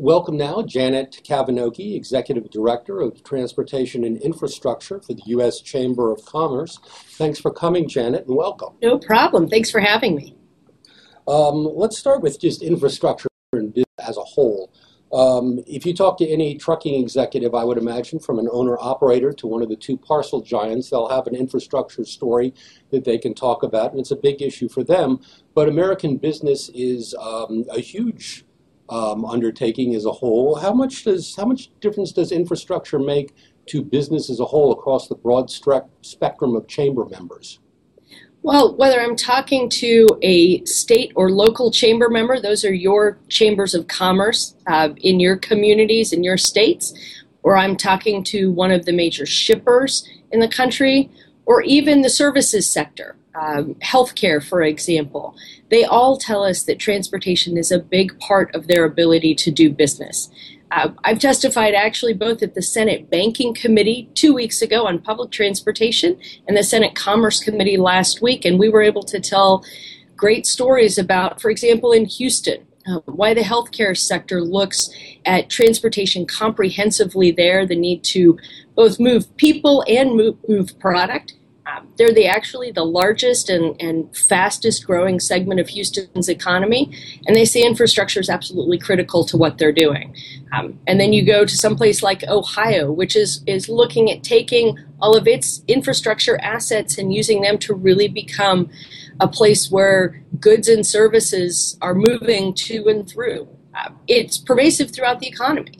Welcome now, Janet Kavinoky, Executive Director of Transportation and Infrastructure for the U.S. Chamber of Commerce. Thanks for coming, Janet, and welcome. No problem. Thanks for having me. Um, let's start with just infrastructure as a whole. Um, if you talk to any trucking executive, I would imagine from an owner operator to one of the two parcel giants, they'll have an infrastructure story that they can talk about, and it's a big issue for them. But American business is um, a huge um, undertaking as a whole. How much does how much difference does infrastructure make to business as a whole across the broad spectrum of chamber members? Well, whether I'm talking to a state or local chamber member, those are your chambers of commerce uh, in your communities, in your states, or I'm talking to one of the major shippers in the country, or even the services sector um, healthcare, for example, they all tell us that transportation is a big part of their ability to do business. Uh, I've testified actually both at the Senate Banking Committee two weeks ago on public transportation and the Senate Commerce Committee last week, and we were able to tell great stories about, for example, in Houston, uh, why the healthcare sector looks at transportation comprehensively there, the need to both move people and move, move product um, they're the actually the largest and, and fastest growing segment of Houston's economy, and they say infrastructure is absolutely critical to what they're doing. Um, and then you go to someplace like Ohio, which is is looking at taking all of its infrastructure assets and using them to really become a place where goods and services are moving to and through. Uh, it's pervasive throughout the economy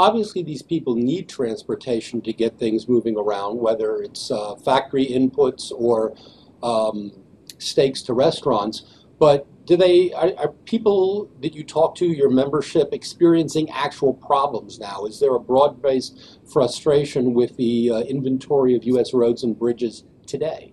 obviously these people need transportation to get things moving around, whether it's uh, factory inputs or um, steaks to restaurants. But do they are, are, people that you talk to, your membership, experiencing actual problems now? Is there a broad-based frustration with the uh, inventory of U.S. roads and bridges today?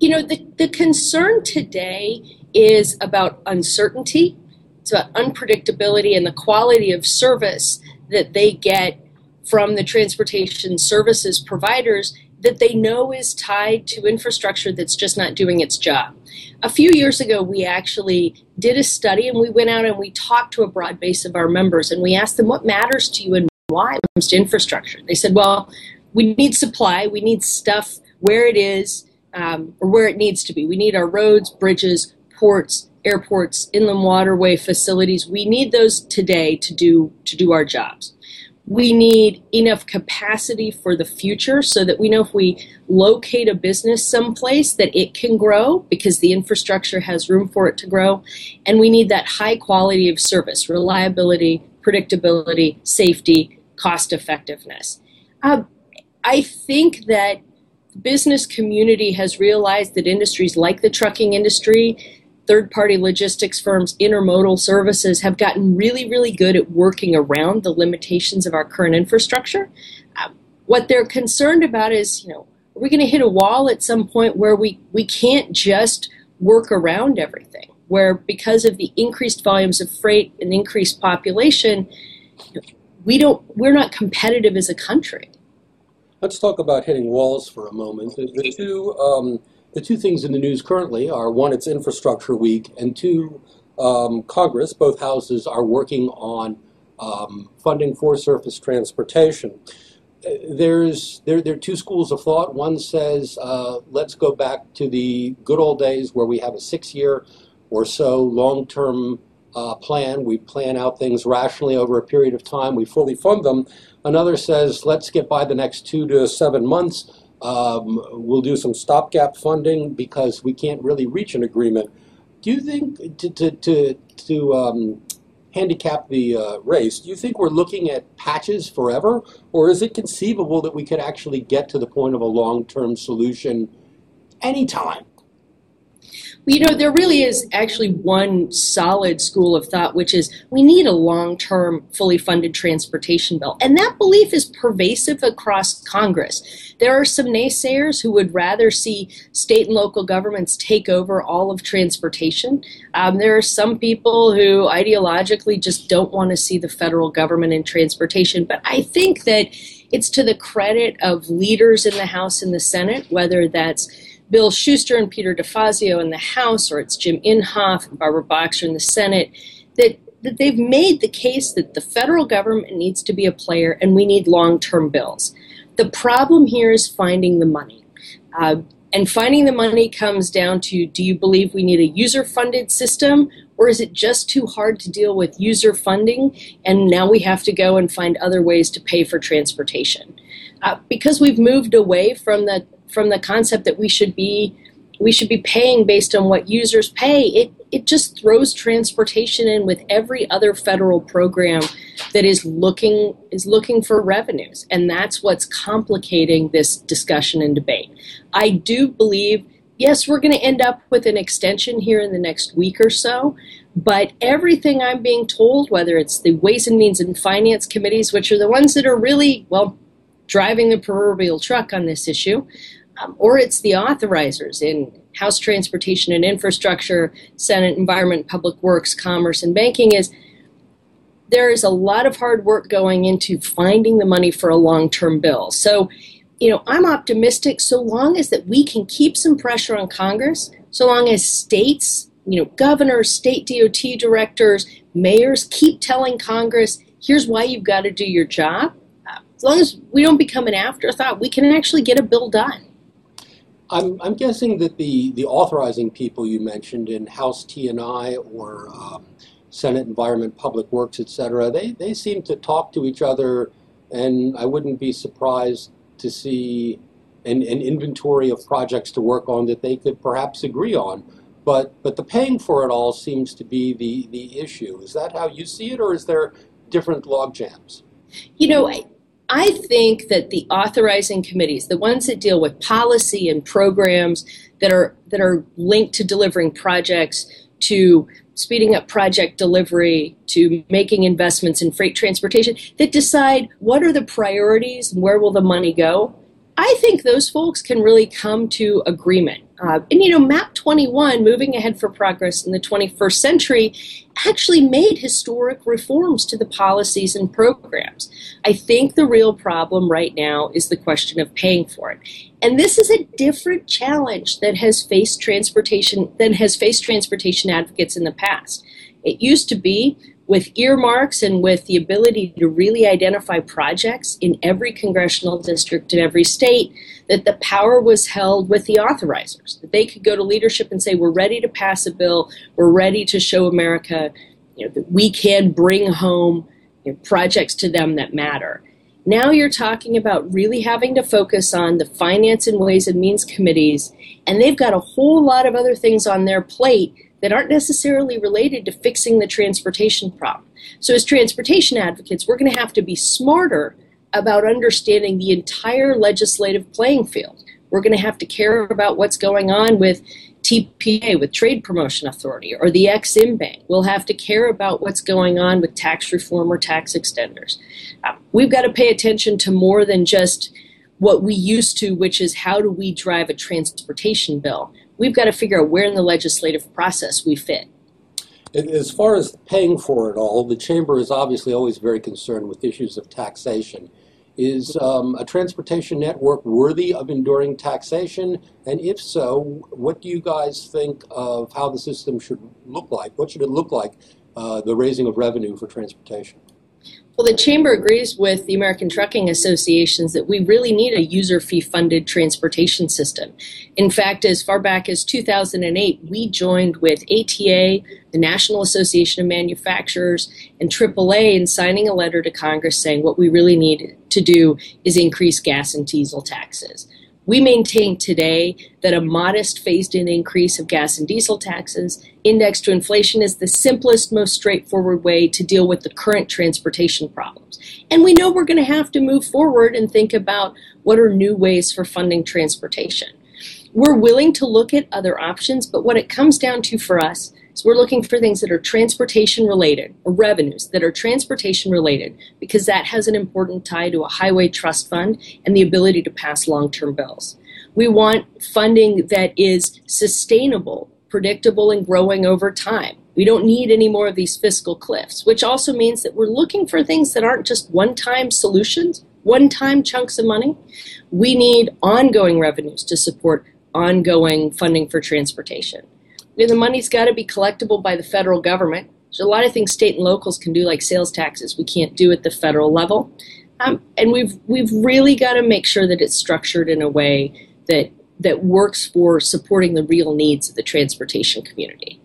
You know, the, the concern today is about uncertainty. It's about unpredictability and the quality of service that they get from the transportation services providers that they know is tied to infrastructure that's just not doing its job. A few years ago, we actually did a study and we went out and we talked to a broad base of our members and we asked them what matters to you and why when it comes to infrastructure. They said, well, we need supply, we need stuff where it is um, or where it needs to be. We need our roads, bridges, ports, airports, inland waterway facilities. We need those today to do to do our jobs. We need enough capacity for the future so that we know if we locate a business someplace that it can grow because the infrastructure has room for it to grow. And we need that high quality of service, reliability, predictability, safety, cost effectiveness. Uh, I think that the business community has realized that industries like the trucking industry third party logistics firms, intermodal services have gotten really, really good at working around the limitations of our current infrastructure. Uh, what they're concerned about is, you know, are we going to hit a wall at some point where we, we can't just work around everything? Where because of the increased volumes of freight and increased population, we don't we're not competitive as a country. Let's talk about hitting walls for a moment. The two um, the two things in the news currently are one, it's Infrastructure Week, and two, um, Congress, both houses, are working on um, funding for surface transportation. There's there, there are two schools of thought. One says uh, let's go back to the good old days where we have a six-year or so long-term uh, plan. We plan out things rationally over a period of time. We fully fund them. Another says let's get by the next two to seven months um, we'll do some stopgap funding because we can't really reach an agreement. Do you think to to to, to um, handicap the uh, race? Do you think we're looking at patches forever, or is it conceivable that we could actually get to the point of a long-term solution anytime? You know, there really is actually one solid school of thought, which is we need a long term, fully funded transportation bill. And that belief is pervasive across Congress. There are some naysayers who would rather see state and local governments take over all of transportation. Um, there are some people who ideologically just don't want to see the federal government in transportation. But I think that it's to the credit of leaders in the House and the Senate, whether that's Bill Shuster and Peter DeFazio in the House, or it's Jim Inhofe and Barbara Boxer in the Senate, that that they've made the case that the federal government needs to be a player and we need long term bills. The problem here is finding the money. Uh, and finding the money comes down to do you believe we need a user funded system or is it just too hard to deal with user funding and now we have to go and find other ways to pay for transportation? Uh, because we've moved away from the from the concept that we should be we should be paying based on what users pay. It it just throws transportation in with every other federal program that is looking is looking for revenues, and that's what's complicating this discussion and debate. I do believe. Yes, we're going to end up with an extension here in the next week or so, but everything I'm being told, whether it's the Ways and Means and Finance committees, which are the ones that are really, well, driving the proverbial truck on this issue, um, or it's the authorizers in House Transportation and Infrastructure, Senate Environment, Public Works, Commerce, and Banking is there is a lot of hard work going into finding the money for a long-term bill. So, you know, I'm optimistic so long as that we can keep some pressure on Congress, so long as states, you know, governors, state DOT directors, mayors keep telling Congress, here's why you've got to do your job. Uh, as long as we don't become an afterthought, we can actually get a bill done. I'm, I'm guessing that the, the authorizing people you mentioned in House T&I or um, Senate Environment, Public Works, et cetera, they, they seem to talk to each other, and I wouldn't be surprised to see an, an inventory of projects to work on that they could perhaps agree on. But, but the paying for it all seems to be the, the issue. Is that how you see it, or is there different logjams? You know, I think that the authorizing committees, the ones that deal with policy and programs that are that are linked to delivering projects, to speeding up project delivery, to making investments in freight transportation, that decide what are the priorities and where will the money go. I think those folks can really come to agreement. Uh, and you know, MAP 21, Moving Ahead for Progress in the 21st Century, actually made historic reforms to the policies and programs. I think the real problem right now is the question of paying for it. And this is a different challenge that has faced transportation than has faced transportation advocates in the past. It used to be with earmarks and with the ability to really identify projects in every congressional district in every state, that the power was held with the authorizers. That they could go to leadership and say, We're ready to pass a bill, we're ready to show America you know, that we can bring home you know, projects to them that matter. Now you're talking about really having to focus on the finance and ways and means committees, and they've got a whole lot of other things on their plate that aren't necessarily related to fixing the transportation problem. So, as transportation advocates, we're going to have to be smarter about understanding the entire legislative playing field. We're going to have to care about what's going on with TPA, with Trade Promotion Authority, or the Exim Bank. We'll have to care about what's going on with tax reform or tax extenders. Uh, we've got to pay attention to more than just what we used to, which is how do we drive a transportation bill we've got to figure out where in the legislative process we fit. As far as paying for it all, the chamber is obviously always very concerned with issues of taxation. Is um, a transportation network worthy of enduring taxation? And if so, what do you guys think of how the system should look like? What should it look like, uh, the raising of revenue for transportation? Well, the Chamber agrees with the American Trucking Associations that we really need a user fee funded transportation system. In fact, as far back as 2008, we joined with ATA, the National Association of Manufacturers, and AAA in signing a letter to Congress saying what we really need to do is increase gas and diesel taxes. We maintain today that a modest phased in increase of gas and diesel taxes indexed to inflation is the simplest, most straightforward way to deal with the current transportation problems. And we know we're going to have to move forward and think about what are new ways for funding transportation. We're willing to look at other options, but what it comes down to for us so we're looking for things that are transportation related or revenues that are transportation related because that has an important tie to a highway trust fund and the ability to pass long term bills. We want funding that is sustainable, predictable, and growing over time. We don't need any more of these fiscal cliffs, which also means that we're looking for things that aren't just one time solutions, one time chunks of money. We need ongoing revenues to support ongoing funding for transportation the money's got to be collectible by the federal government. There's a lot of things state and locals can do, like sales taxes, we can't do at the federal level. Um, and we've we've really got to make sure that it's structured in a way that that works for supporting the real needs of the transportation community.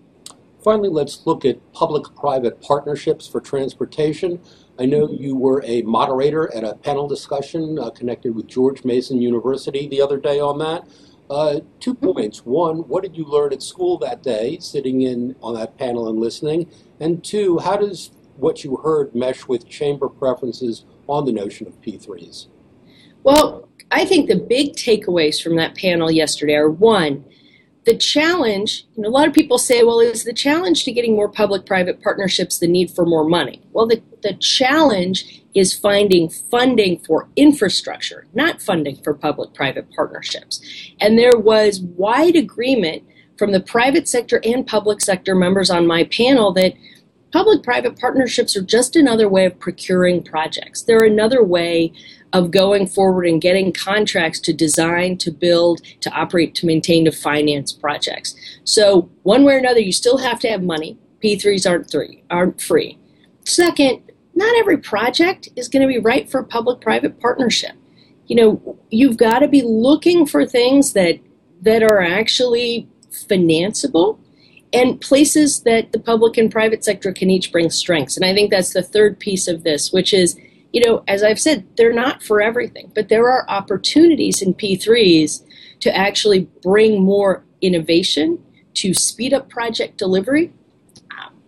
Finally, let's look at public-private partnerships for transportation. I know you were a moderator at a panel discussion uh, connected with George Mason University the other day on that. Uh, two points. One, what did you learn at school that day, sitting in on that panel and listening? And two, how does what you heard mesh with chamber preferences on the notion of P3s? Well, I think the big takeaways from that panel yesterday are one, the challenge, you know, a lot of people say, well, is the challenge to getting more public private partnerships the need for more money? Well, the, the challenge is finding funding for infrastructure, not funding for public private partnerships. And there was wide agreement from the private sector and public sector members on my panel that public private partnerships are just another way of procuring projects. They're another way of going forward and getting contracts to design, to build, to operate, to maintain, to finance projects. So one way or another, you still have to have money. P3s aren't three aren't free. Second, not every project is going to be right for a public-private partnership. You know, you've got to be looking for things that that are actually financeable and places that the public and private sector can each bring strengths. And I think that's the third piece of this, which is you know, as I've said, they're not for everything, but there are opportunities in P3s to actually bring more innovation, to speed up project delivery,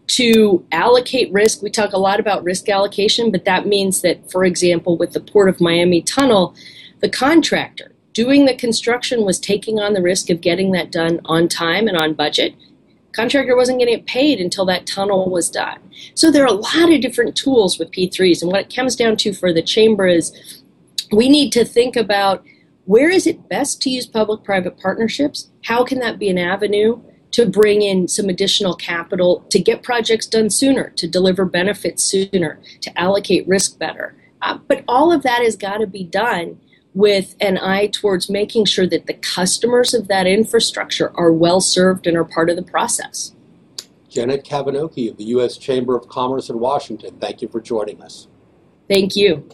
to allocate risk. We talk a lot about risk allocation, but that means that, for example, with the Port of Miami tunnel, the contractor doing the construction was taking on the risk of getting that done on time and on budget contractor wasn't getting paid until that tunnel was done. So there are a lot of different tools with P3s. And what it comes down to for the chamber is we need to think about where is it best to use public private partnerships? How can that be an avenue to bring in some additional capital to get projects done sooner, to deliver benefits sooner, to allocate risk better? Uh, but all of that has got to be done with an eye towards making sure that the customers of that infrastructure are well served and are part of the process. Janet Kavinoky of the U.S. Chamber of Commerce in Washington, thank you for joining us. Thank you.